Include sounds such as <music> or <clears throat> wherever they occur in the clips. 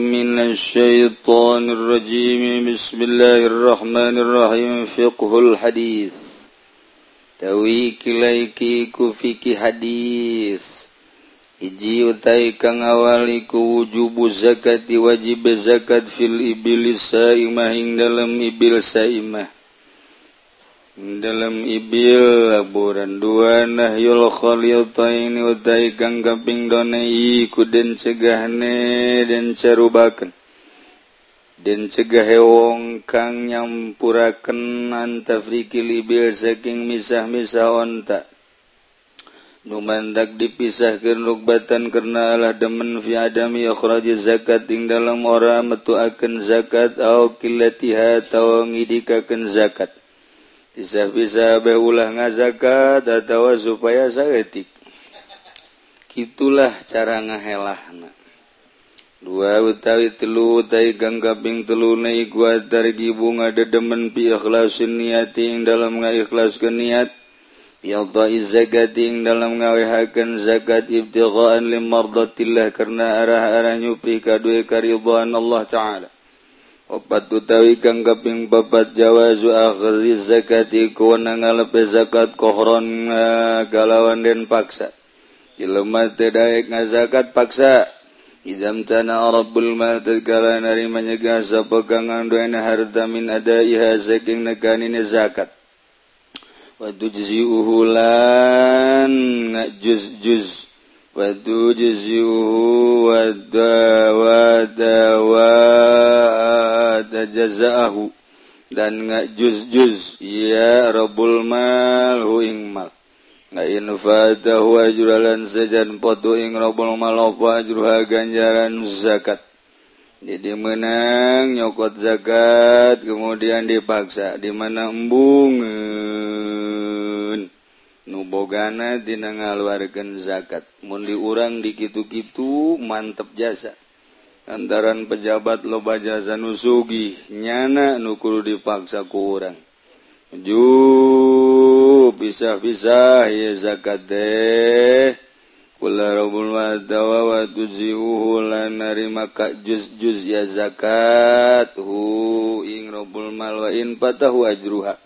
من الشيطان الرجيم بسم الله الرحمن الرحيم فقه الحديث توي kilaiki ku fikih hadis Iji utai kang awali ku wujubu zakati wajib zakat fil ibil saimah dalam ibil saimah dalam Ibil laburan dua nahyul khaliltain utai kang kaping gamping donaiku den cegahne den carubaken den cegah hewong kang nyampuraken antafriki libil saking misah-misah onta. Numandak dipisahkan nukbatan karena Allah demen fi adami akhraji zakat ing dalam ora metu akan zakat au killatiha tawang ngidikaken zakat. bisa-bisa be ulah ngazaka tatawa supaya sayatik gitulah cara ngahelah dua utawi telu tai ganggaping telu naik kuat dargi bunga dedemen pi ikhlasin niating dalam ngaikhlas ke niat Yadai zakating dalam ngawihakan zakat ibtigaan limardatillah karena arah-arah nyupi kadue karidhaan Allah Ta'ala. opat utawi kang kaping papat jawazu akhri zakati kuna ngalepe zakat kohron eh, galawan den paksa. Jelema teu ngazakat paksa. Idam tana rabbul mal tatkala narima nyegah sapa kang ngandoena harta min adaiha saking nekanine zakat. Wa tujzi'uhu lan juz juz وتجزئه وجزاءه dan nggak juz-juz. Ya rabbul mal hu ing mal. La in fatahu ajralan sejan potu ing rabbul mal apa ajruha ganjaran zakat. Jadi menang nyokot zakat kemudian dipaksa. Di mana embungeun nubogana dina ngaluarkan zakat. Mundi urang dikitu-kitu mantap jasa. Antaran pejabat loba jasa nusugi nyana nukul dipaksa ku urang. Ju pisah-pisah ya zakat teh. Kula rabbul wadawa wa tuziuhu lan narima ka juz-juz ya zakat. Hu ing rabbul mal wa in patahu ajruha.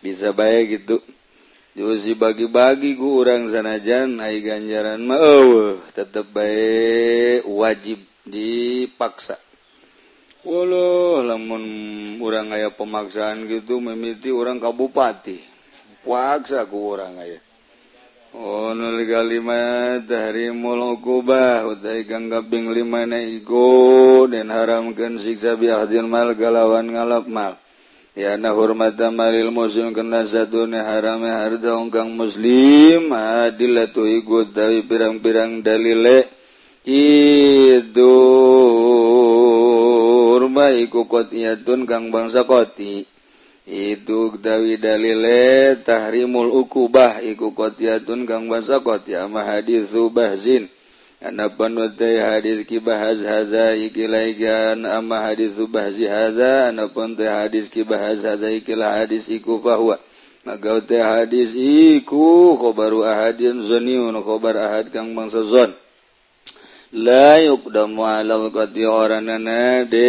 Bisa baik gitu diuzi bagi-bagi ku orang sanajan naik ganjaran mau oh, tetap baik wajib dipaksa. Walau lamun orang aya pemaksaan gitu memiti orang kabupati paksa ku orang aya. Oh onul kalimat harimul uqubah utai ganggaping lima naiku dan haramkan siksa biahdil mal galawan ngalap mal. Yana hormata maril muslim kena satunya harame harta ungkang muslim. Adilatu ikut tapi pirang-pirang dalile itu hurma iku kotiyatun kang bangsa koti. Itu dawi dalile tahrimul ukubah iku kotiyatun kang bangsa koti. Ama hadis bahzin anapan watai hadis kibahaz haza ikilaikan ama hadis bahzi haza Anapun teh hadis kibahaz haza ikilah hadis iku bahwa Maka teh hadis iku khobaru ahadin zoniun khobar ahad kang bangsa zon La yukdamu alal qati oranana den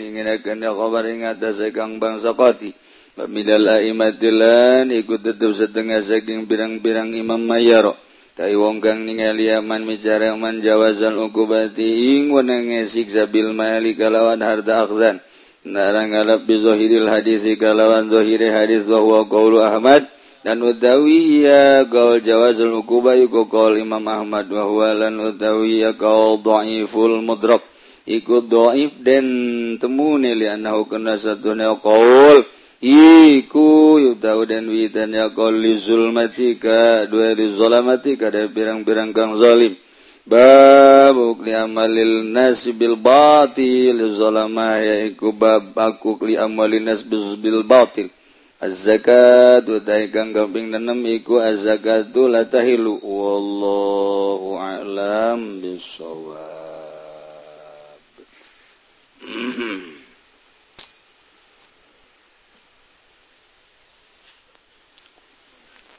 Ingin akan khobar ingatasa kang bangsa qati Pemidal aimatilan ikut tetap setengah saking birang-birang imam mayarok tai wong kang ningali aman mijaman jawazal ukubati ing wenenge siksa bil mali kalawan harta akhzan. Narang ngalap bi zahiril hadis kalawan zahiri hadis wa huwa qaulu Ahmad. Dan utawi ya qaul jawazul ukubah yuko qaul Imam Ahmad wa huwa lan utawi ya qaul dhaiful mudrak. Iku dhaif den temune li annahu kana satune qaul. Iku yutau dan witan yakol li zulmatika Dua li zulamatika Dari birang-birang kang zalim. Babuk li amalil nas bil batil Li ya iku bab aku li amalil nas bil batil. Az-zakat Utai kang kambing nanam Iku az-zakatu latahilu Wallahu a'lam bisawab <clears throat>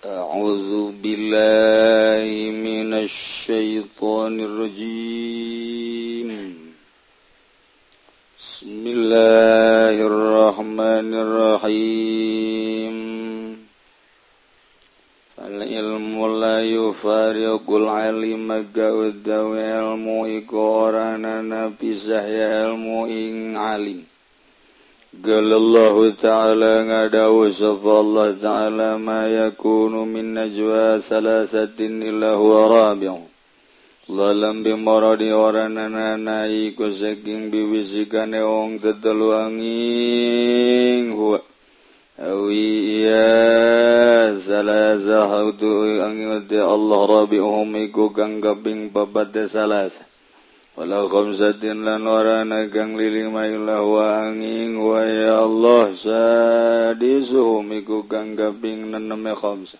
أعوذ بالله من الشيطان الرجيم. بسم الله الرحمن الرحيم. العلم لا يفارق العلم قد العلم إقارنا بسهي علم إن علم. Galallahu ta'ala ngadawu sapa Allah ta'ala ma yakunu min najwa salasatin illa huwa rabi'u Lalam bimaradi oranana nai ku saking biwisikane ong tetelu angin huwa. Awi iya salasa hautu angin Allah rabi'uhum iku kang kaping papat salasa walau qzatin lan waragang lilingmalahu angin waya Allah sadihummiku kang gaping neneme qsa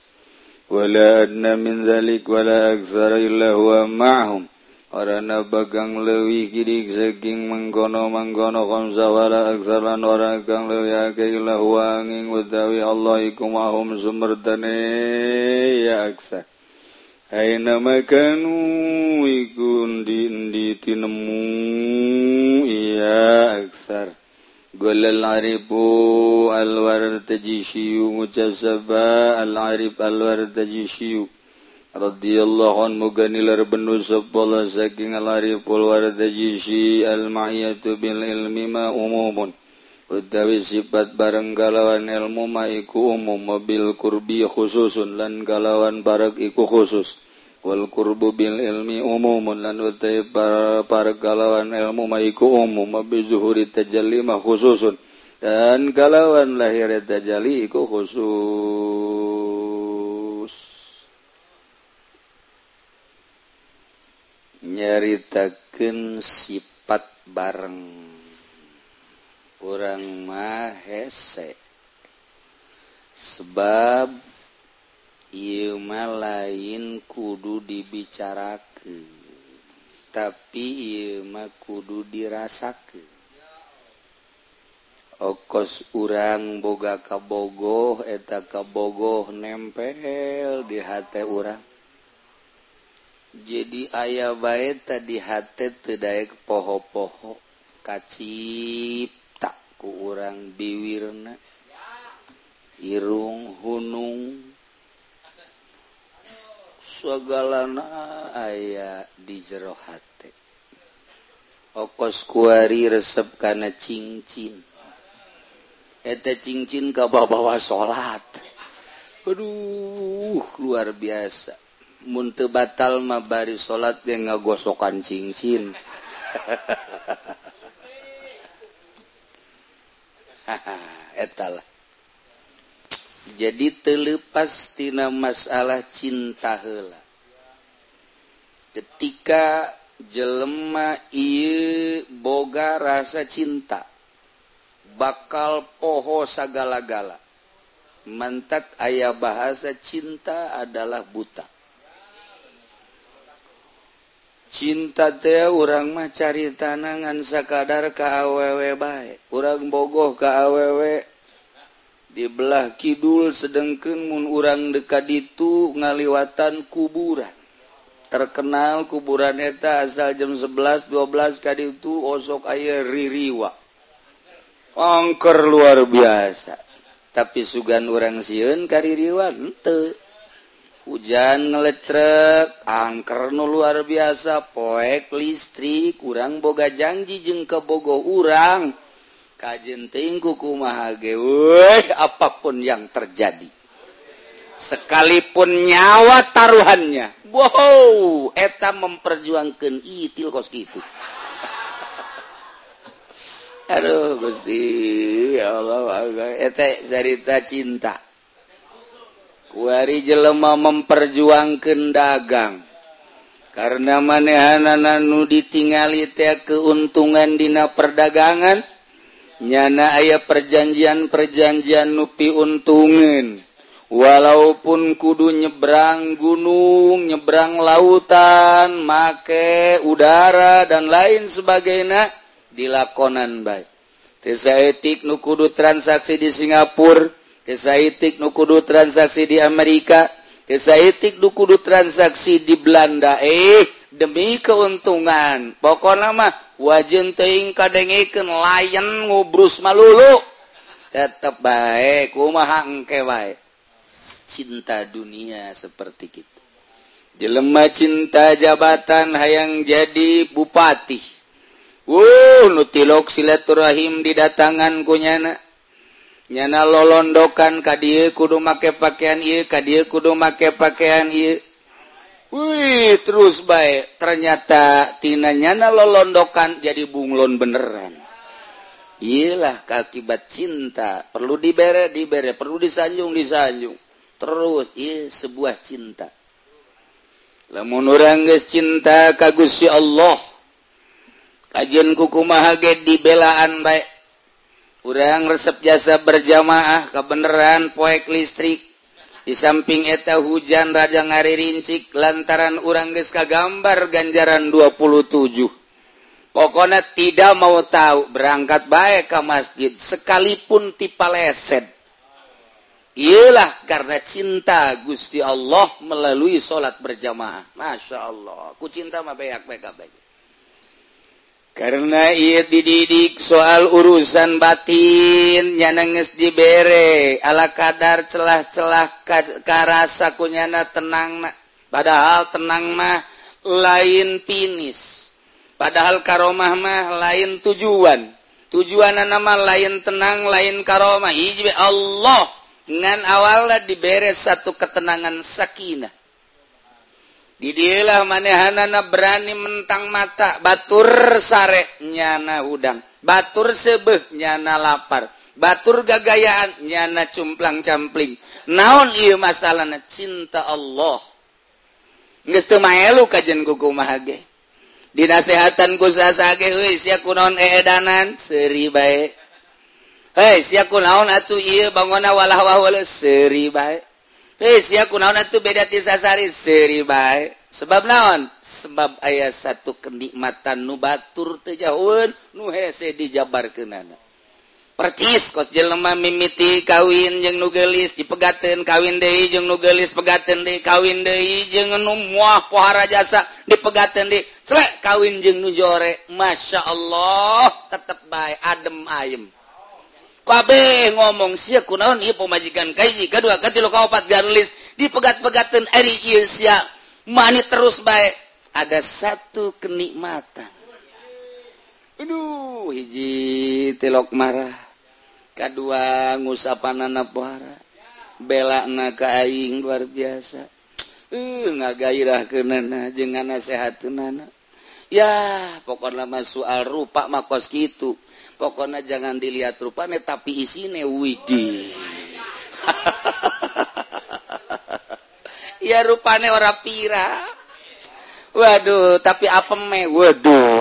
wala adna min dzalik wala akthara illa huwa ma'hum. Orana bagang lewi kidik saking mengkono mengkono khamsa wala aksar lan ora kang leuwih akeh huwa angin utawi Allah iku mahum sumertane ya aksar. Hainamakan wigun dindi tinemu iya aksar. golal aribu al-war tajishiyu mucasaba al-arib alwar tajishiyu. Radiyallahu an muganilar benu sabballah saking al-arib alwar tajishi al-ma'iyatu bil ilmi ma umumun. Utawi sifat bareng kalawan ilmu ma iku umum mobil kurbi khususun lan kalawan barak iku khusus. Walqurbu bil ilmi umumun lan utai para galawan ilmu maiku umum mabi zuhuri tajalli ma khususun. Dan galawan lahir tajalli iku khusus. Nyaritakeun sifat bareng. Orang mah hese. Sebab Iuma lain kudu dibicarakan tapi Ima kudu dirasakan okos urang boga kabogoh eta kabogoh nempel di hati urang. Jadi ayah baik tadi hati tedaik poho-poho kacipta ku urang biwirna. Irung hunung. segalana aya di jerohati okos kuari resep karena cincin. Eta cincin ka bawa salat aduh luar biasa. Munte batal mah bari salat ge ngagosokan cincin. <laughs> Eta lah. jadi telepastina masalah cinta hela ketika jelema I boga rasa cinta bakal poho sagala-gala. Mantap ayah bahasa cinta adalah buta. Cinta teh orang mah cari tanangan sekadar ke awewe baik orang bogoh ke awewe. dibelah Kidul sedengken Mu dekat itu ngaliwatan kuburan. Terkenal kuburan eta asal jam 11 12 kali itu osok air ririwa. Ongker luar biasa. Tapi sugan orang siun kaririwan te hujan ngelecrek angker nu luar biasa poek listrik kurang boga janji jeng ke Bogo urang. kajjintingkuku Mahagewe apapun yang terjadi. Sekalipun nyawa taruhannya wow etam memperjuangkan itil kos gitu <laughs> aduh Gusti ya Allah ete cerita cinta. Kuari jelema memperjuangkan dagang. Karena manehanana nu ditingali teh keuntungan dina perdagangan nyana ayah perjanjian-perjanjian nupi untungen walaupun kudu nyebrang gunung nyebrang lautan make udara dan lain sebagainya dilakonan baik. Tesaetik nu kudu transaksi di Singapura tesaetik nu kudu transaksi di Amerika tesaetik nu kudu transaksi di Belanda. Eh demi keuntungan. Pokok nama wajen teing kadengeken layan ngobrus malulu. Tetap baik kumaha engke wae. Cinta dunia seperti kita. Jelema cinta jabatan hayang jadi bupati. Uh nutilok silaturahim didatangan kunyana nyana. Lolondokan kadie kudu make pakaian iya kadie kudu make pakaian iya Wih terus baik ternyata tinanyana lolondokan jadi bunglon beneran. Iyalah keakibat cinta perlu dibere dibere perlu disanjung disanjung terus iya sebuah cinta. Lamun orang geus cinta ka Gusti Allah kajian kuku mahage dibelaan baik. Urang resep jasa berjamaah kebenaran poek listrik di samping eta hujan Raja ngari rincik lantaran urang geus kagambar ganjaran 27 pokona tidak mau tahu berangkat baik ke masjid sekalipun tipe leset. Ialah karena cinta Gusti Allah melalui sholat berjamaah. Masya Allah. Ku cinta mah baik baik baik karena ia dididik soal urusan batin nyanenges dibere ala kadar celah-celah karasa kunyana tenang padahal tenang mah lain pinis. Padahal karomah mah lain tujuan. Tujuan nama lain tenang lain karomah. Hijbi Allah. Ngan awalnya diberes satu ketenangan sakinah. didilah manehanana berani mentang mata. Batur sare nyana udang. Batur sebeh nyana lapar. Batur gagayaan nyana cumplang campling naon iya masalah cinta Allah. Nggak maelu kajen kuku mahage dinasehatan ku sasage hei sia kunon eedanan? Seri baik hei sia kunaon atuh iya bangona walah wahul seri baik Eh, beda sebab naon? Sebab ayat satu kenikmatan nubatur tejauh nuhese dijabar kenana percis kos jelema mimiti kawin jeung nugelis dipegaten kawin deui jeung nugelis pegaten deui kawin deui jeung nu moal pohara jasa dipegaten deui. Celek kawin jeung nu jore. Masyaallah tetep bae adem ayem. kabeh ngomong si kunaon pemajikan Kaji kedua kaopat garlis dipegat-pegatan mani terus baik ada satu kenikmatan. Aduh hiji telok marah. Kedua ngusapan anak pohara bela na aing luar biasa. Uh, nga gairah ke nana jangan nasehat nana ya pokoknya lama soal rupa makos gitu pokoknya jangan dilihat rupanya tapi isine widi. <laughs> Ya rupane ora pira. Waduh tapi apa me waduh.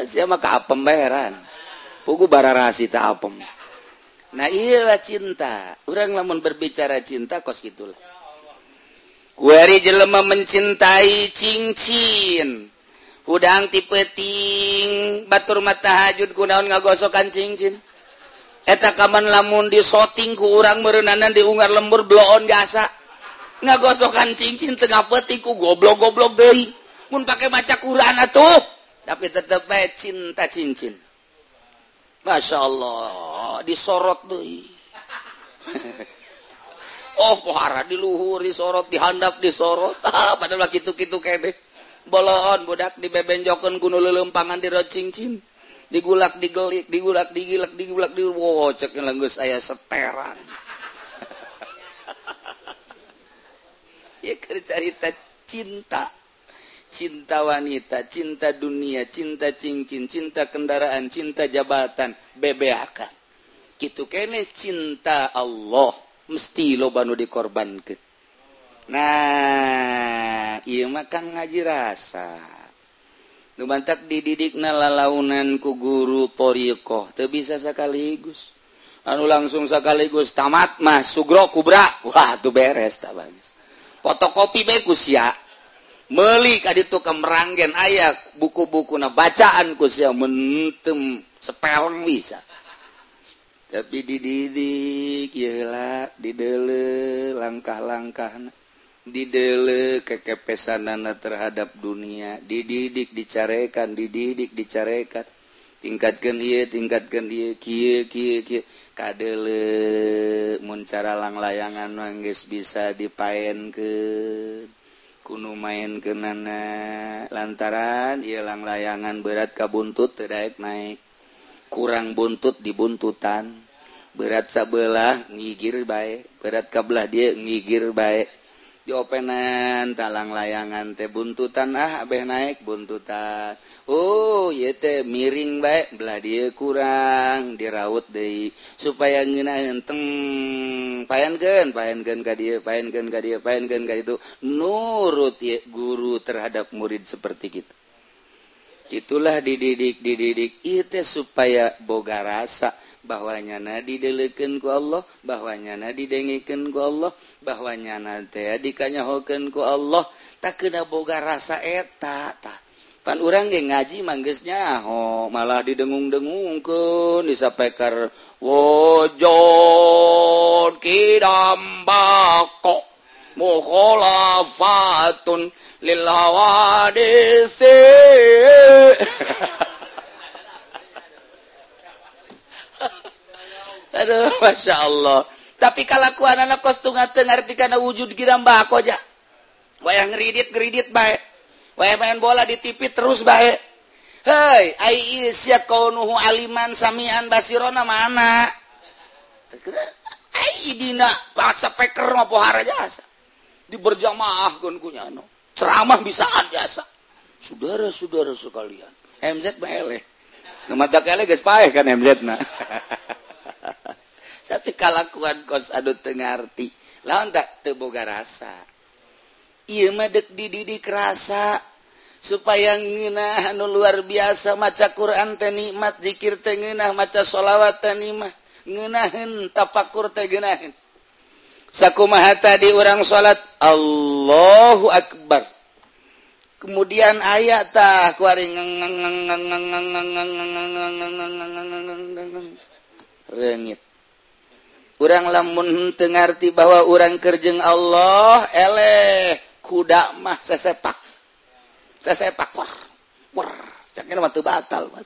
<laughs> Siapa ke apem bayaran pugu bararasi tak apem. Nah iyalah cinta. Orang lamun berbicara cinta kos gitulah. Kuari jelema mencintai cincin hudang tipeting Batur matahajud gunaon ngagosokan cincin. Eta kaman lamun disoting ku urang merenanan diungar lembur bloon gasa ngagosokan cincin tengah peting ku goblok-goblok deui. Mun pakai maca Quran atuh. Tapi tetep bae cinta cincin. Masya Allah disorot deui. <laughs> Oh pohara diluhur disorot dihandap disorot. <laughs> Ah, padahal gitu-gitu kene. boloon budak dibebenjoken kuno lelempangan dirot cincin digulak digelik digulak digilak digulak di wow cek lenggus saya seteran. <laughs> Ya cerita cinta. Cinta wanita cinta dunia cinta cincin cinta kendaraan cinta jabatan bebeakan. Gitu kene cinta Allah mesti lo banu dikorbankan Nah ia makan ngaji rasa. Nubantak dididik na lalaunan ku guru toriqoh teu bisa sakaligus. Anu langsung sakaligus tamat mah sugro kubra. Wah tuh beres tak bagus. Fotokopi bae sia. Meuli kaditu ke Meranggen aya buku-buku na bacaan ku sia mentem sepeleng bisa. Tapi dididik ieu lah didele langkah-langkahna. didele kekepesanana terhadap dunia. Dididik dicarekan dididik dicarekan. Tingkatkan dia tingkatkan dia kie kie kie kadele muncara lang layangan manggis bisa dipaen ke kuno main ke nana lantaran ia lang layangan berat kabuntut terdaik naik kurang buntut dibuntutan berat sabelah ngigir baik berat kabelah dia ngigir baik diopenan talang layangan teh buntutan ah Abeh naik buntutan. Oh yete miring baik belah dia kurang diraut De supaya nginaenteng payangen payangen ka dia payangen ka dia payangen ka itu. Nurut ye, guru terhadap murid seperti kita. Itulah dididik dididik. Itu supaya boga rasa. bahwanya nadi dilekenku Allah bahwanya nadi dengeken ku Allah bahwanya nanti dikanyahokenku Allah. Tak kena boga rasa eta tak pan orang ge ngaji manggesnya ho malah didengung-dengung ke disapaikar wujud kidam bako. Mukhalafatun lil hawadisi <laughs> Aduh, Masya Allah. Tapi kalakuan anak kostunga ngerti karena wujud kira mbak aja. wayang ngeridit, ngeridit baik. wayang main bola di TV terus baik. Hei, ai isya kaunuhu aliman samian basirona mana? Ai dina bahasa peker mah pohara jasa. Di berjamaah kan kunyano. Ceramah bisaan jasa. Saudara-saudara sekalian. MZ mah eleh. Ngemata kele geus paeh kan MZ na. <laughs> tapi kalakuan kos aduh tengerti lawan tak teboga rasa ia madek dididik rasa supaya ngenah anu luar biasa maca Quran teh nikmat zikir teh ngeunah maca sholawat teh nikmat ngeunaheun tafakur teh ngeunaheun sakumaha tadi orang salat Allahu akbar kemudian ayat tah kuari rengit orang lamuntengati bahwa orang kerjeng Allah ele kuda mah sesepak. Sesepak wah, wah, batal man.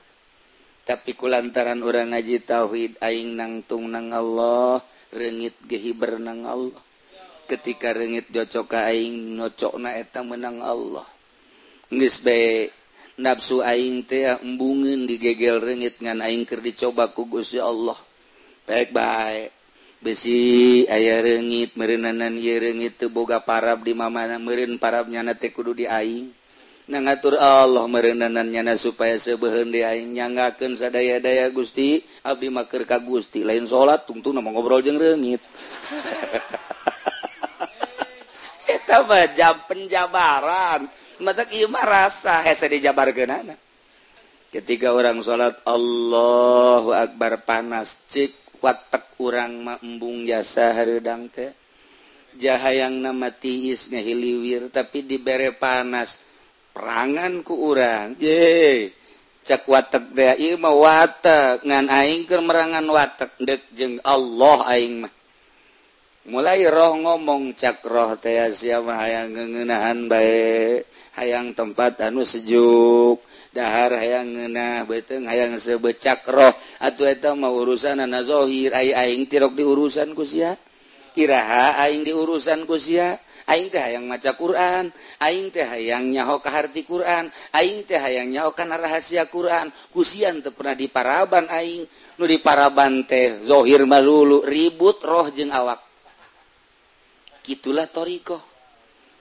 tapi kulantaran orang ngaji tauhid aing nangtung nang Allah rengit gehi berenang Allah. Ketika renggit jocoka aing nocok na eta menang Allah. Ngis bae nafsu aing teh embungin digegel rengit ngan aing ker dicoba ku Gusti Allah. Baik-baik. besi aya rengit merenanan rengit boga parab di mana merin parabnyana teh kudu diaing na ngatur Allah merenanannyana supaya sebehen diaing nyangaken sadaya-daya Gusti Abdi maker ka Gusti. Lain salat tungtu nama ngobrol jeng rengit <laughs> eta mah jam penjabaran. Mata ieu rasa hese dijabarkeunana. Ketika orang salat Allahu akbar panas cik. watak urang mambung jasa Hardang teh. Jaha yang nama tiis ngahiliwir tapi diberre panas. Peranganku urang. Je cek watak dai mah watak. Ngan aing ke merangan watak dek jeng Allah aing mah. mulai roh ngomong cak cakroh teama hayang ngengenahan baik. Hayang tempat anu sejuk. Dahar hayang ngenah beteng hayang sebecak roh. Atau eta mau urusan anak zohir. Ay aing tirok di urusan kusia iraha aing di urusan kusia aing teh hayang maca Quran. Aing teh hayang nyaho kaharti Quran. Aing teh hayang nyaho kana rahasia Quran. Kusian teu pernah di paraban aing. Nu di paraban teh zohir malulu ribut roh jeung awak. itulah toriko.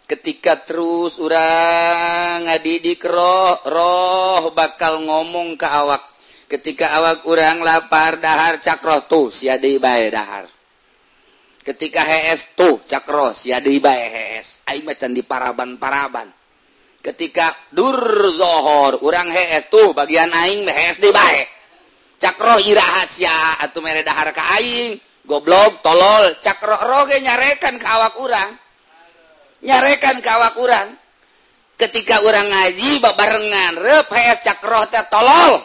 Ketika terus orang ngadidik roh roh bakal ngomong ke awak. Ketika awak orang lapar dahar cakro tuh ya dibae dahar. Ketika HS tuh cakro ya dibae HS aing macan di paraban-paraban ketika dur zohor orang HS tuh bagian aing HS dibae cakro irahasia atau mere dahar ka aing. Goblok tolol cakroh roge nyarekan ke awak orang nyarekan kawak kurang ketika orang ngaji barengan rep hayat cakroh teh tolol.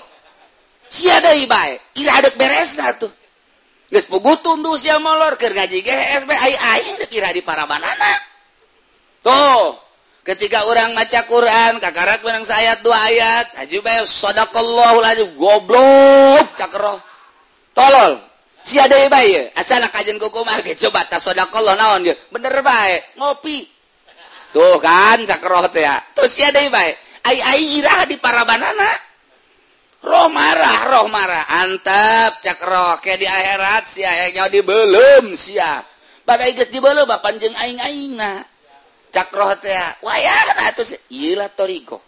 Sia deui bae ira adek beresna tuh. Geus pugu tundu sia molor keur ngaji ge SB ai ai kira di parabanana. Tuh ketika orang maca Quran Kakak menang sayat dua ayat Hajushodaqallah goblok Cakro tolol si bay asal kajjan gogomah coba soda kalau naon dia bener baik ngopi. Tuh kan cakroh teh ya. Tuh si ada baik. Ai ai irah di para banana roh marah roh marah. Antep cakroh. Kayak di akhirat si ayahnya di belum siap badai geus di belum bapan jeng aing aing na cakroh teh ya. Wayah atuh si ilah toriko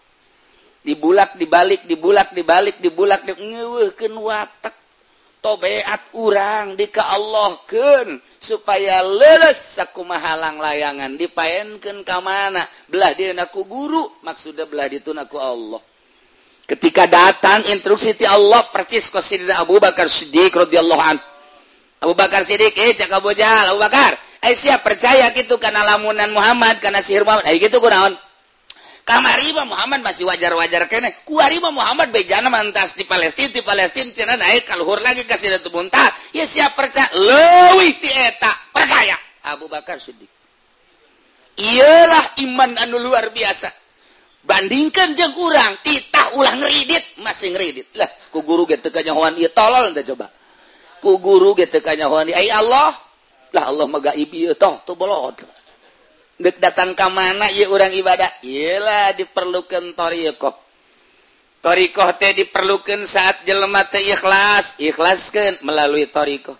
dibulak dibalik dibulak dibalik dibulak di ngeweuhkeun watak. tobeat urang dika Allahken supaya leles saku mahalang layangan. Dipaenken ke mana? Belah dinaku guru maksudnya belah ditunaku Allah. Ketika datang instruksi ti Allah persis ko Sidina Abu Bakar Siddiq radhiyallahu Abu Bakar Siddiq eh cakap bojal Abu Bakar. Eh siap percaya gitu karena lamunan Muhammad karena sihir Muhammad. Eh gitu kunaon kamari Muhammad masih wajar-wajar kene. Kuari Muhammad bejana mantas di Palestina di Palestina tina naik kalhur lagi ke sini muntah ya siap percaya leuwih ti eta percaya. Abu Bakar Siddiq. Ialah iman anu luar biasa. Bandingkan jeung urang titah ulah ngeridit masih ngeridit lah ku guru ge teu kanyahoan ieu tolol da coba. Ku guru ge teu kanyahoan ai Allah? Lah Allah mah gaib ieu tah tu bolot Dek datang ke mana ya orang ibadah? Ialah diperlukan toriko toriko teh diperlukan saat jelema teh ikhlas. Ikhlaskan melalui toriko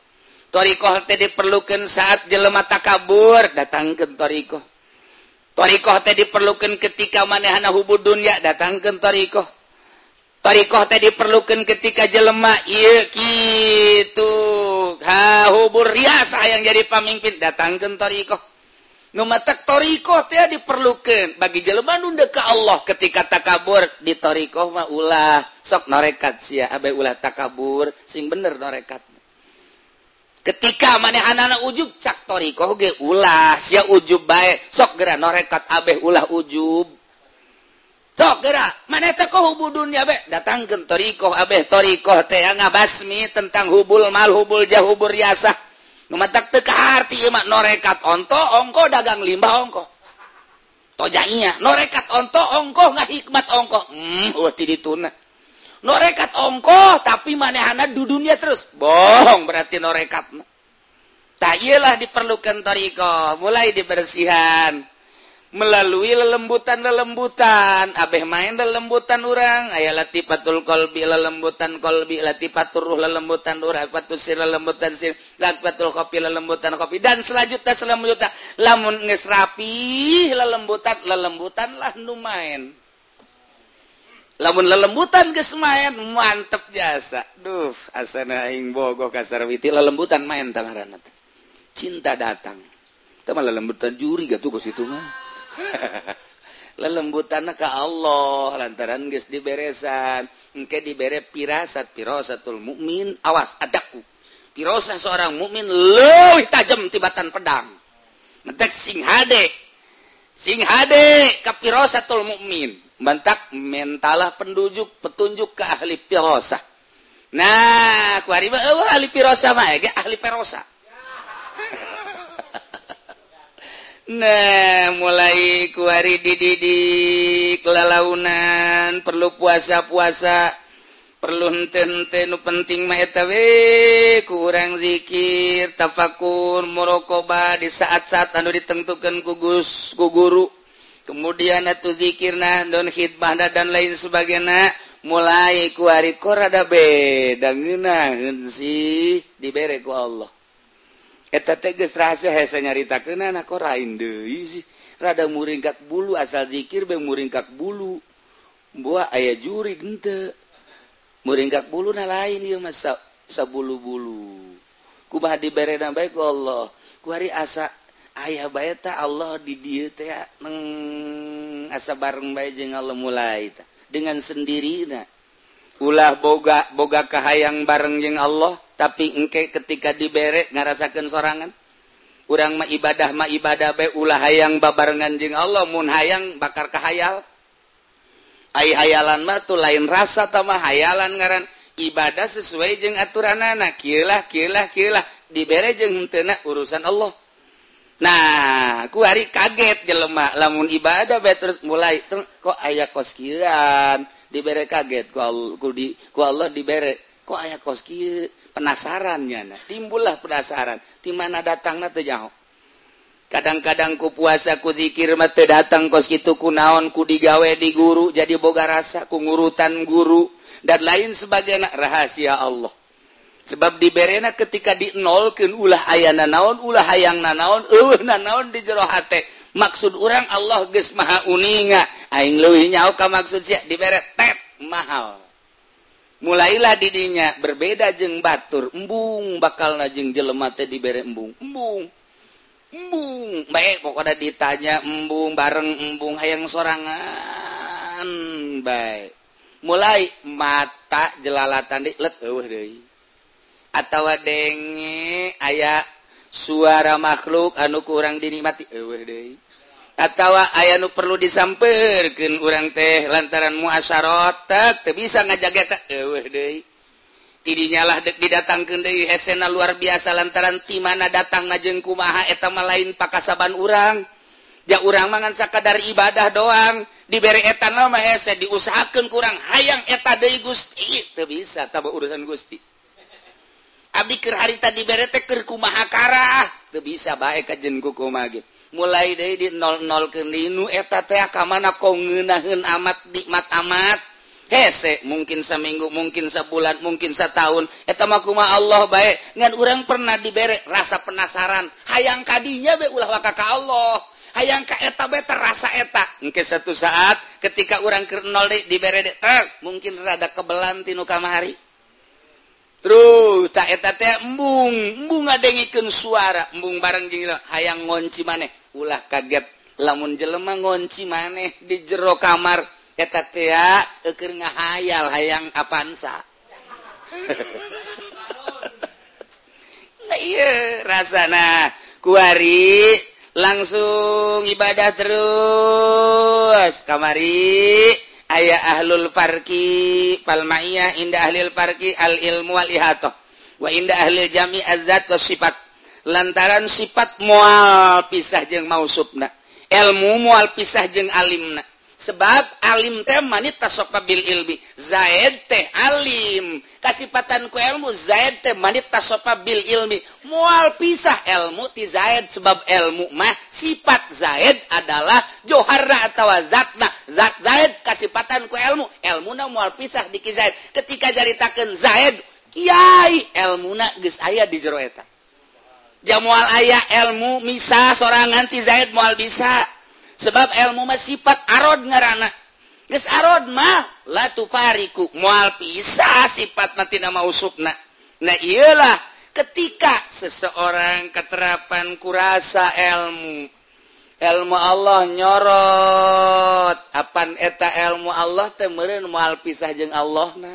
toriko teh diperlukan saat jelema takabur datangkan toriko toriko teh diperlukan ketika manehana hubud dunia datangkan toriko toriko teh diperlukan ketika jelema iya gitu ha hubur rias yang jadi pamimpin datangkan toriko torioh diperlukan bagi Jeleman unda ke Allah ketika takabur di Torioh maulah sok norekat si ulah takabur. Sing bener norekat. Ketika maneh anak-anak ujub cak torioh ge ulah. Si ujub baik sok gerak norekat Abeh ulah ujub. Sok gerak mana kau hubudun ya Abeh datang ke torioh Abeh torioh teh basmi tentang hubul mal hubul jahubur riasah. teka norekat onto ongko dagang limbah ongko. Tojanya norekat onto ongko nggak hikmat ongko. Hmm, uh, dituna. Norekat ongko tapi manehana dudunya terus. Bohong berarti norekat tak iyalah diperlukan toriko mulai dibersihan. melalui lelembutan-lelembutan. Abeh main lelembutan orang ayat latifatul kolbi lelembutan kolbi latifatul ruh lelembutan ruh latifatul sir lelembutan sir latipatul kopi lelembutan kopi. Dan selanjutnya selanjutnya lamun ngesrapi lelembutan lelembutan lah nu main. Lamun lelembutan geus main mantep jasa duh asana ingbo bogoh kasar witi lelembutan main tangaranna cinta datang. Tama lelembutan juri gak tuh ke situ mah. <laughs> lelembutan ke Allah lantaran guys diberesan. Engke diberre pirasat pirosatul mukmin awas adaku. Pirosa seorang mukmin leuwih tajam tibatan pedang. Ngetek sing hade. Sing hade ke pirosatul mukmin bantak mentalah pendujuk petunjuk ke ahli pirosa nah ku ahli pirosa mah ahli pirosa Nah mulai kuari dididi kelalaunan perlu puasa-puasa. Perlu perlutentenu penting maetawe kurang dzikir tafakur murokoba di saat-saat anu ditentukan gugus ku guru. Kemudian atuh dzikir nah don khidbah dan lain sebagainya. Mulai kuari korada beda ngeunahkeun sih dibere ku Allah. nyarita rada muringkak bulu asal dzikir be muringkak bulu. Buah ayah juri gente muringkak bulu na lain ieu mah sabulu-bulu. Kumaha diberena bae baik Allah. Ku hari asa ayah bae ta Allah di dia teh neng asa bareng bae jeung Allah mulai ta dengan sendiri na ulah boga boga kahayang bareng jeung Allah. tapi engke ketika diberek ngarasakan sorangan kurang mah ibadah mah ibadah be ulah hayang babarengan jeng Allah mun hayang bakar kahayal. Ai hayalan mah tuh lain rasa tamah hayalan ngaran. Ibadah sesuai jeng aturan anak kilah kilah kilah. Dibere jeng hentena urusan Allah. Nah ku hari kaget jelema lamun ibadah be terus mulai kok ayah kos kiran dibere kaget ku, ku, di, ku Allah dibere kok aya kos kiran penasarannya nah. timbullah penasaran. Di mana datang jauh kadang-kadang ku puasa ku dzikir mate datang kos gitu ku naon ku digawe di guru jadi boga rasa ku ngurutan guru dan lain sebagainya. Rahasia Allah. Sebab diberena ketika dinolkan ulah ayana naon ulah hayang na naon uh na naon di jero maksud orang Allah geus maha uninga. Aing leuwih nyao ka maksud sia dibere tet mahal. mulailah didinya berbeda jeng batur. Embung bakal najeng jelemate diberre embung. Embung embung. Baik pokoknya ditanya embung bareng embung hayang sorangan. Baik mulai mata jelalatan di letuh deh atau denge ayah suara makhluk anu kurang dinikmati eueuh deui. tawa aya nu perlu disamperkan urang teh lantaran muasyarota bisa ngajaga tidinyalah dek didatangkan dari Hesena luar biasa lantaran ti mana datang najeng kumaha etama lain pakasaban urang. Ja urang mangan sakadar ibadah doang diberi etan lama hese diusahakan kurang. Hayang eta deui Gusti. Teu bisa taba urusan Gusti. Abdi keur harita dibere teh keur kumaha karah. Teu bisa baik ka jeneng kumaha mulai dari di 00 ke nu eta teh mana kau ngeunaheun amat nikmat amat. Hese mungkin seminggu mungkin sebulan mungkin setahun. Eta Allah baik ngan orang pernah diberek rasa penasaran. Hayang kadinya be ulah waka Allah. Hayang ka eta be terasa eta. Engke satu saat ketika orang keur nol di dibere de, eh, mungkin rada kebelan tinu kamari terus tak eta teh embung embung ngadengikeun suara. Embung bareng jeung hayang ngonci maneh. ulah kaget. Lamun jelema ngonci maneh di jero kamar eta teh keur ngahayal hayang apansa nah, iya rasana kuari langsung ibadah terus. Kamari ayah ahlul parki palmaiyah indah ahlil parki al ilmu wal ihatoh. Wa indah ahlil jami azzat sifat. lantaran sifat mual pisah jeung mau subna ilmu mual pisah jeung alimna. Sebab alim teh manita sokabil ilmi. Zaid teh alim. Kasipatan ku ilmu zaid teh manita sokabil ilmi. Mual pisah ilmu ti zaid. Sebab ilmu mah sifat zaid adalah johara atau zatna. Zat zaid kasipatan ku ilmu. Ilmu na mual pisah di zaid. Ketika jaritakan zaid kiai ilmu na geus aya di jero eta. jam mual ayah ilmu misa sorangan ti Zaid mual bisa. Sebab ilmu mah sifat arod ngaranana geus arod mah la tufariku mual bisa sifat mati nama usupna nah iyalah ketika seseorang keterapan kurasa ilmu ilmu Allah nyorot apan eta ilmu Allah teh meureun moal pisah jeung Allah na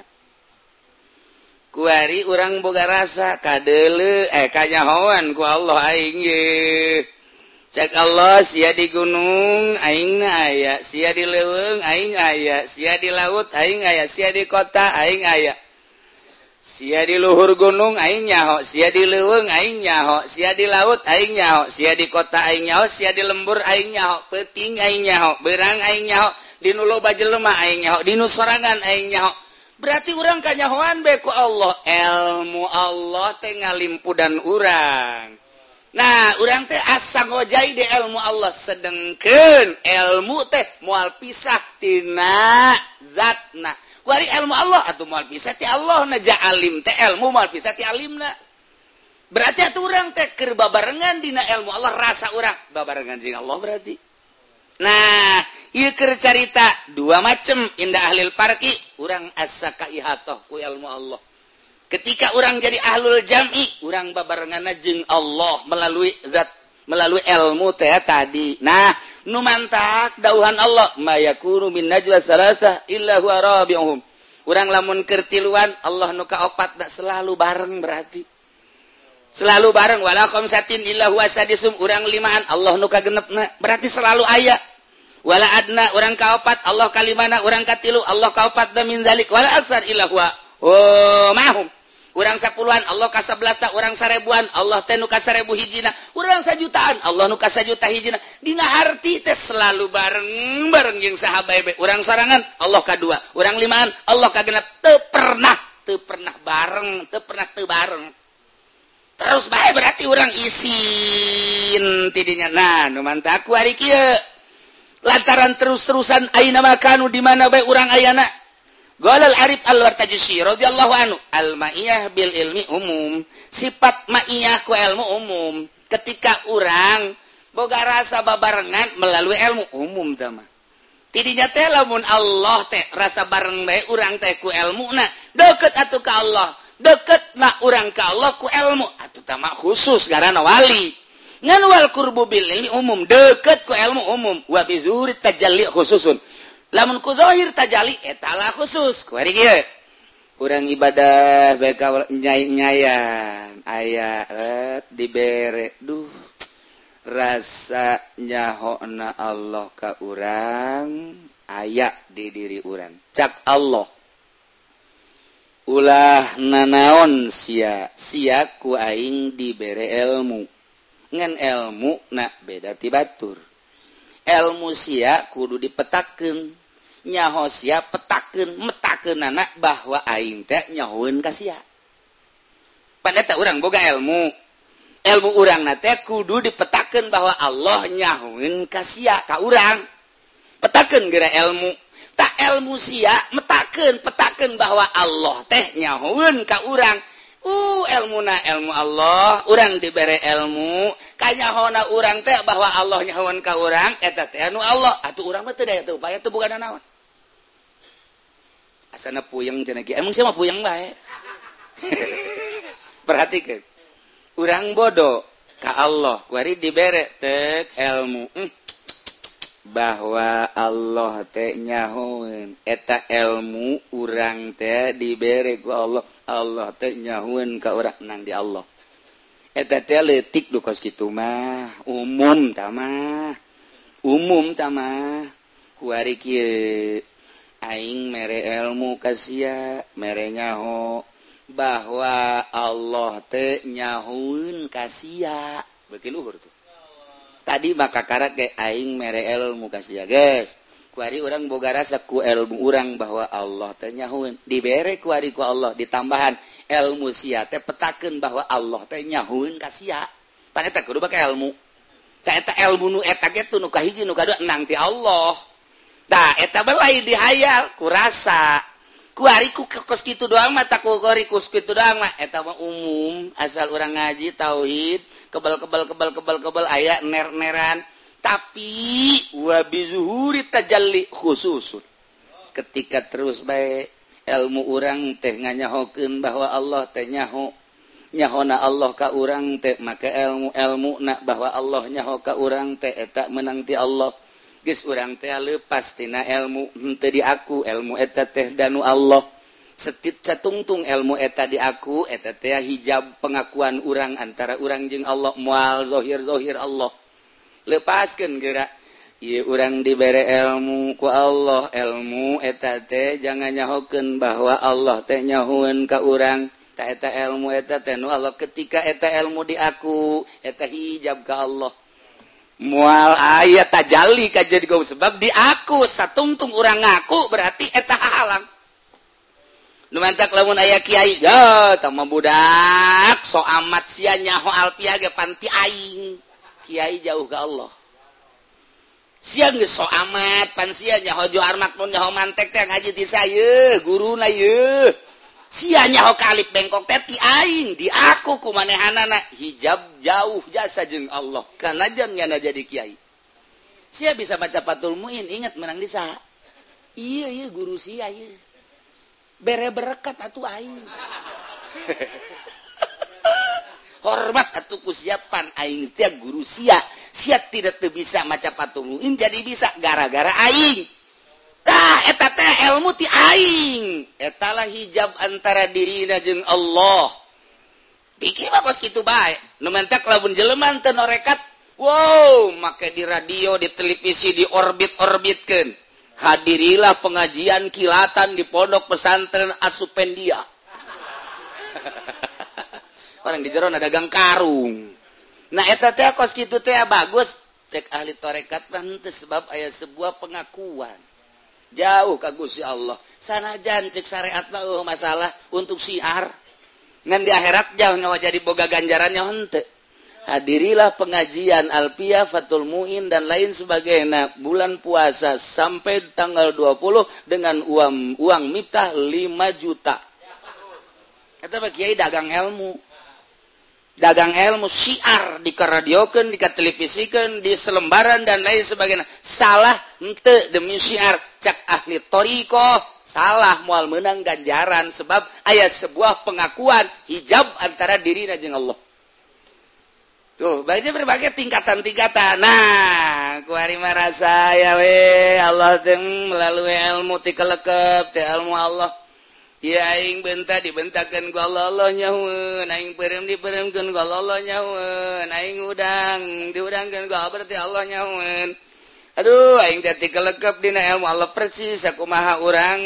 kuari urang boga rasa kadele eh kanyahoan ku Allah aing ye. Cek Allah sia di gunung aing aya. Sia di leuweung aing aya. Sia di laut aing aya. Sia di kota aing aya. Sia di luhur gunung aing nyaho. Sia di leuweung aing nyaho. Sia di laut aing nyaho. Sia di kota aing nyaho. Sia di lembur aing nyaho. Peting aing nyaho. Berang aing nyaho. Di nulo bajelema aing nyaho. Di nu sorangan aing nyaho. berarti orang kanyahoan beku Allah. Ilmu Allah teh ngalimpu dan urang. Nah orang teh asa ngojai di ilmu Allah. Sedengken ilmu teh mual pisah tina zatna. Kuari ilmu Allah atau mual pisah ti Allah naja alim teh ilmu mual pisah ti alim na. Berarti atuh orang teh ker babarengan dina ilmu Allah rasa orang babarengan jeung Allah berarti. Nah Iker carita dua macem indah ahlil parki urang asa kaihatoh ku ilmu Allah. Ketika orang jadi ahlul jam'i, orang babarengana jeung Allah melalui zat melalui ilmu teh tadi. Nah, numantak dauhan Allah, mayakuru min najwa salasa illa huwa rabi'uhum. Urang lamun kertiluan Allah nuka opat, tak selalu bareng berarti. Selalu bareng walakum satin illa huwa sadisum urang limaan Allah nuka genep, berarti selalu aya wala adna orang kaupat Allah kali mana orang katilu Allah kaupat damin ilahwa oh mahum. Orang sapuluhan Allah kasabelas tak orang sarebuan Allah teh nuka sarebu hijina. Orang sajutaan Allah nuka sajuta hijina. Dina arti tes selalu bareng bareng jeung sahabat orang sorangan Allah kadua. Orang limaan Allah kagenap. Te pernah te pernah bareng te pernah te bareng. Terus baik berarti orang isin tidinya. Nah nu mantak hari kieu. lantaran terus-terusan Aina makanu di mana baik orang ayana? Golal Arif al Wartajusi radhiyallahu anhu al ma'iyah bil ilmi umum. Sifat ma'iyah ku ilmu umum. Ketika orang boga rasa babarengan melalui ilmu umum tama tidinya teh lamun Allah teh rasa bareng baik orang teh ku ilmu na deket atau ka Allah. Deket na orang ka Allah ku ilmu. Atau tama khusus karena wali. nganwal kurbubil ilmi umum. Deket ku ilmu umum. Wa bizuri tajalli khususun. Lamun ku zahir tajalli eh, etala khusus. Ku hari kieu. Urang ibadah bae nyai nyayan aya dibere. Duh rasa nyahona Allah ka urang aya di diri urang. Cak Allah. Ulah nanaon sia sia ku aing dibere ilmu. ngan elmu na beda ti batur. Elmu sia kudu dipetaken nyahosia petaken metaken anak bahwa aing teh nyahoeun kasia pada tak orang boga ilmu ilmu orang nate kudu dipetaken bahwa Allah nyahoeun kasia ka orang petaken gara ilmu tak ilmu sia metaken petaken bahwa Allah teh nyahoeun ka orang Uh ilmu na ilmu Allah orang diberre ilmu kayaknya Hona orang teh bahwa Allah nyawan kau orang anu Allah. Atau orang upaya teu bukan naon? Asana puyeng cenah jenegi emang siapa puyeng bae? <laughs> Perhatikan. Urang bodoh ka Allah. Wari dibere tek ilmu hmm. bahwa Allah teh nyahoun eta ilmu urang teh dibere ku Allah. Allah tehnyaun ke orang nang di Allah. Etetik dukos gitu mah umum tamah umum tamah kuari kieu aing mere ilmu kasia mere nyaho bahwa Allah teh nyahuun kasia beki luhur tuh. Tadi maka karat ge aing mere ilmu kasia guys kuari orang boga rasa ku ilmu orang bahwa Allah tanyahun dibere kuari ku Allah ditambahan ilmu sia teh petakeun bahwa Allah teh nyahueun ka sia. Pan eta kudu bake ilmu Ta eta ilmu nu eta ge nu kahiji nu kadua enang ti Allah. Eta belai dihayal kurasa kuariku ku kos kitu doang mata kukorikus gitu doang mah. Eta mah umum asal orang ngaji tauhid kebal kebal kebal kebal kebal ayat ner-neran. tapi wabizuhuri tajalli khususun. Ketika terus baik ilmu orang teh nganyahokeun bahwa Allah teh nyaho. Nyahona Allah ka urang teh maka ilmu ilmu nak bahwa Allah nyaho ka urang teh eta menanti Allah. Geus urang teh leupas tina ilmu henteu di aku ilmu eta teh danu Allah. Setit catungtung ilmu eta di aku eta teh hijab pengakuan orang antara orang jeng Allah mual zohir zohir Allah. lepaskan gerak. I orang diberre ilmu ku Allah. Ilmu eta teh jangan nyahoken bahwa Allah teh tehnyahuun ke urang. Taeta ilmu eta tenu Allah. Ketika eta ilmu di aku eta hijab ke Allah. Mual ayat tajali kaj jadi kau sebab di aku satungtung orang ngaku berarti eta alam numantak lamun ayah kiai ya tamu budak so amat sia nyaho alpia ge panti aing. Kyai jauh ke Allah. Siang so amat pansianya hojo armak pun nyaho mantek teh ngaji di saya guru na ye. Sianya nyaho kalip bengkok teti aing di aku ku kumanehanana. Hijab jauh jasa jeng Allah karena jang nyana jadi kiai. Sia bisa baca patul muin ingat menang disa iya iya guru sia iya. Bere berekat atuh aing. <laughs> hormat atauku siapan aing setiap guru sia. Si tidak tuh bisa maca patungguin jadi bisa gara-gara aing. Eta teh ilmu ti aing. Etalah hijab antara diri najjeng Allah. Pikir bak gitu baik numantak labun jeleman tenorekat Wow maka di radio di televisi di orbit-orbitkan hadirilah pengajian kilatan di pondok pesantren asupendia. Orang di jeron dagang karung. Nah kos gitu teh bagus. Cek ahli torekat nanti sebab ayat sebuah pengakuan. Jauh kagus ya Allah. Sana cek syariat oh, masalah untuk siar ngan di akhirat jauh nyawa jadi boga ganjarannya hente hadirilah pengajian Alpia Fatul Muin dan lain sebagainya bulan puasa sampai tanggal 20 dengan uang uang mitah 5 juta. Kata Kiai dagang ilmu dagang ilmu syiar di radiokan di selembaran dan lain sebagainya. Salah ente demi syiar cak ahli toriko salah mual menang ganjaran sebab ayat sebuah pengakuan hijab antara diri dan Allah. Tuh banyak berbagai tingkatan-tingkatan. Nah kuari merasa ya we. Allah tem melalui ilmu tikelekep ilmu Allah Iing benta dibentakan gololonyaing perim diperemkan naing udang diudangkan go berarti Allah nyaun Aduhing kelekap di Allah persis aku maha orang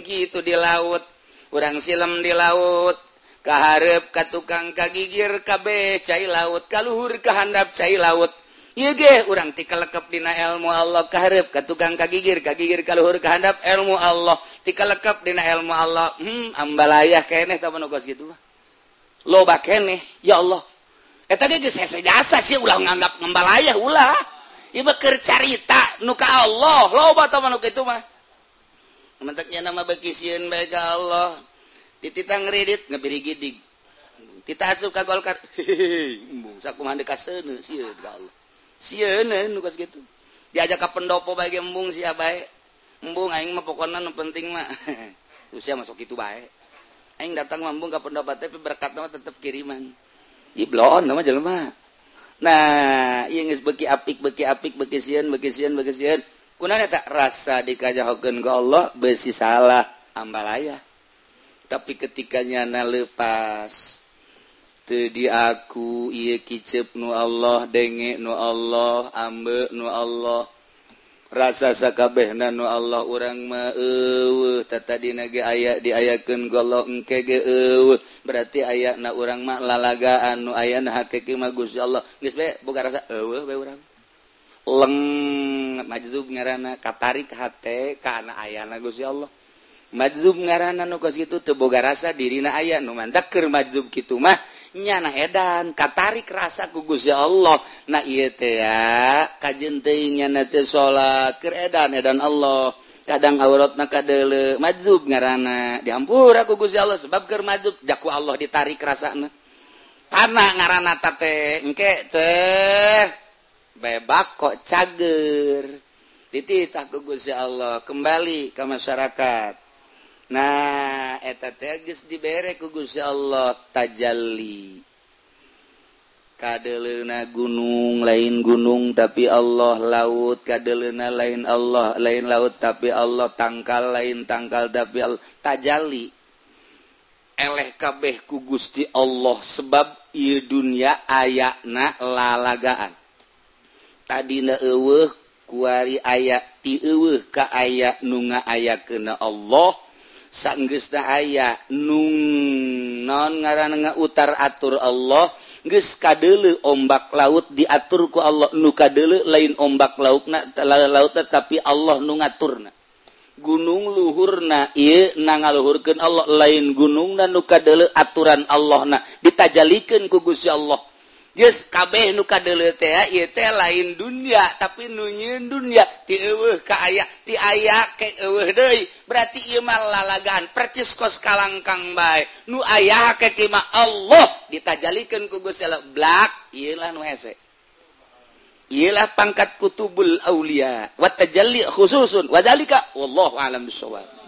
gitu di laut kurang silam di laut keharep ka tukang kagigir kabeh cair laut kalluhur kehandap cair laut. Iige orang ti kelekap di ilmu Allah keharep ka tukang kagigir kagigir kalluhur kehandap ilmu Allah. tika lekap dina ilmu Allah. Hmm, ambalayah keneh tahu nugas gitu loba keneh ya Allah. Eh, Eta ge geus hese jasa sih ulah nganggap ngambalayah ulah. Ieu carita nu ka Allah. Loba tah nu kitu mah. Menteknya nama beki sieun bae ka Allah. Titita ngredit ngabiri gidig kita asup ka golkar. Embung sakumaha deuk ka seuneu sieun ka Allah. Sieun nu geus kitu diajak ka pendopo bae embung sia bae embung aing mah pokoknya nu penting mah. <laughs> Usia masuk itu baik aing datang mambung ke pendapat tapi berkat nama tetap kiriman. Jiblon nama jelema. Nah iya nges beki apik beki apik beki sieun beki sieun beki sieun. Kunaon tak rasa dikajahokeun ke Allah besi salah ambalaya tapi ketika nyana lepas di aku iya kicep nu Allah denge nu Allah ambe nu Allah rasa sakabeh nanu Allah orang matata dinaga aya diayaken golok engke berarti aya na orang mak lalagaan nu aya na hakiki magus Gusti Allah. Geus bae boga rasa eueuh bae urang. Leng majzub ngaranna katarik hate kana ayana Gusti Allah. Majzub ngaranna nu kitu teu boga rasa dirina aya nu mantak keur majzub kitu mah nyana edan katarik rasa kugus ya. Allah na kanya salat keedan edan Allah. Kadang aurat na kadele majub ngaana diampur aku ya Allah sebab ker majub jaku Allah ditarik rasa tanah ngaana tape engke ceh bebak kok cager. Dititah kugus ya Allah kembali ke masyarakat. nah eta tegus diberre kugus Allah tajalli. Kadelena gunung lain gunung tapi Allah laut. Kadelena lain Allah lain laut tapi Allah. Tangkal lain tangkal tapi Allah. Tajalli. Eleh kabeh ku Gusti Allah sebab ieu dunia ayana lalagaan. Tadina eueuh kuari aya ti eueuh ka aya nu ngaayakeuna Allah. sanggesta aya nung non ngaran utar atur Allah geus kadele ombak laut diatur ku Allah. Nu kadele lain ombak lautna laut tapi Allah nu ngaturna. Gunung luhurna ieu nangaluhurkeun Allah. Lain gunungna nu kadele aturan Allah na ditajalikan ku Gusti Allah. kabeh nuka lain dunia tapi nunyin dunia tiwe ke aya ti aya ke berarti Imal lalagaan percis kos kalangkang baik nu ayah kekima Allah ditajalikan kugus black ialah nuhese ialah pangkat kutubul aulia. Watajali khususun. Wadalika wallahu alam bisawab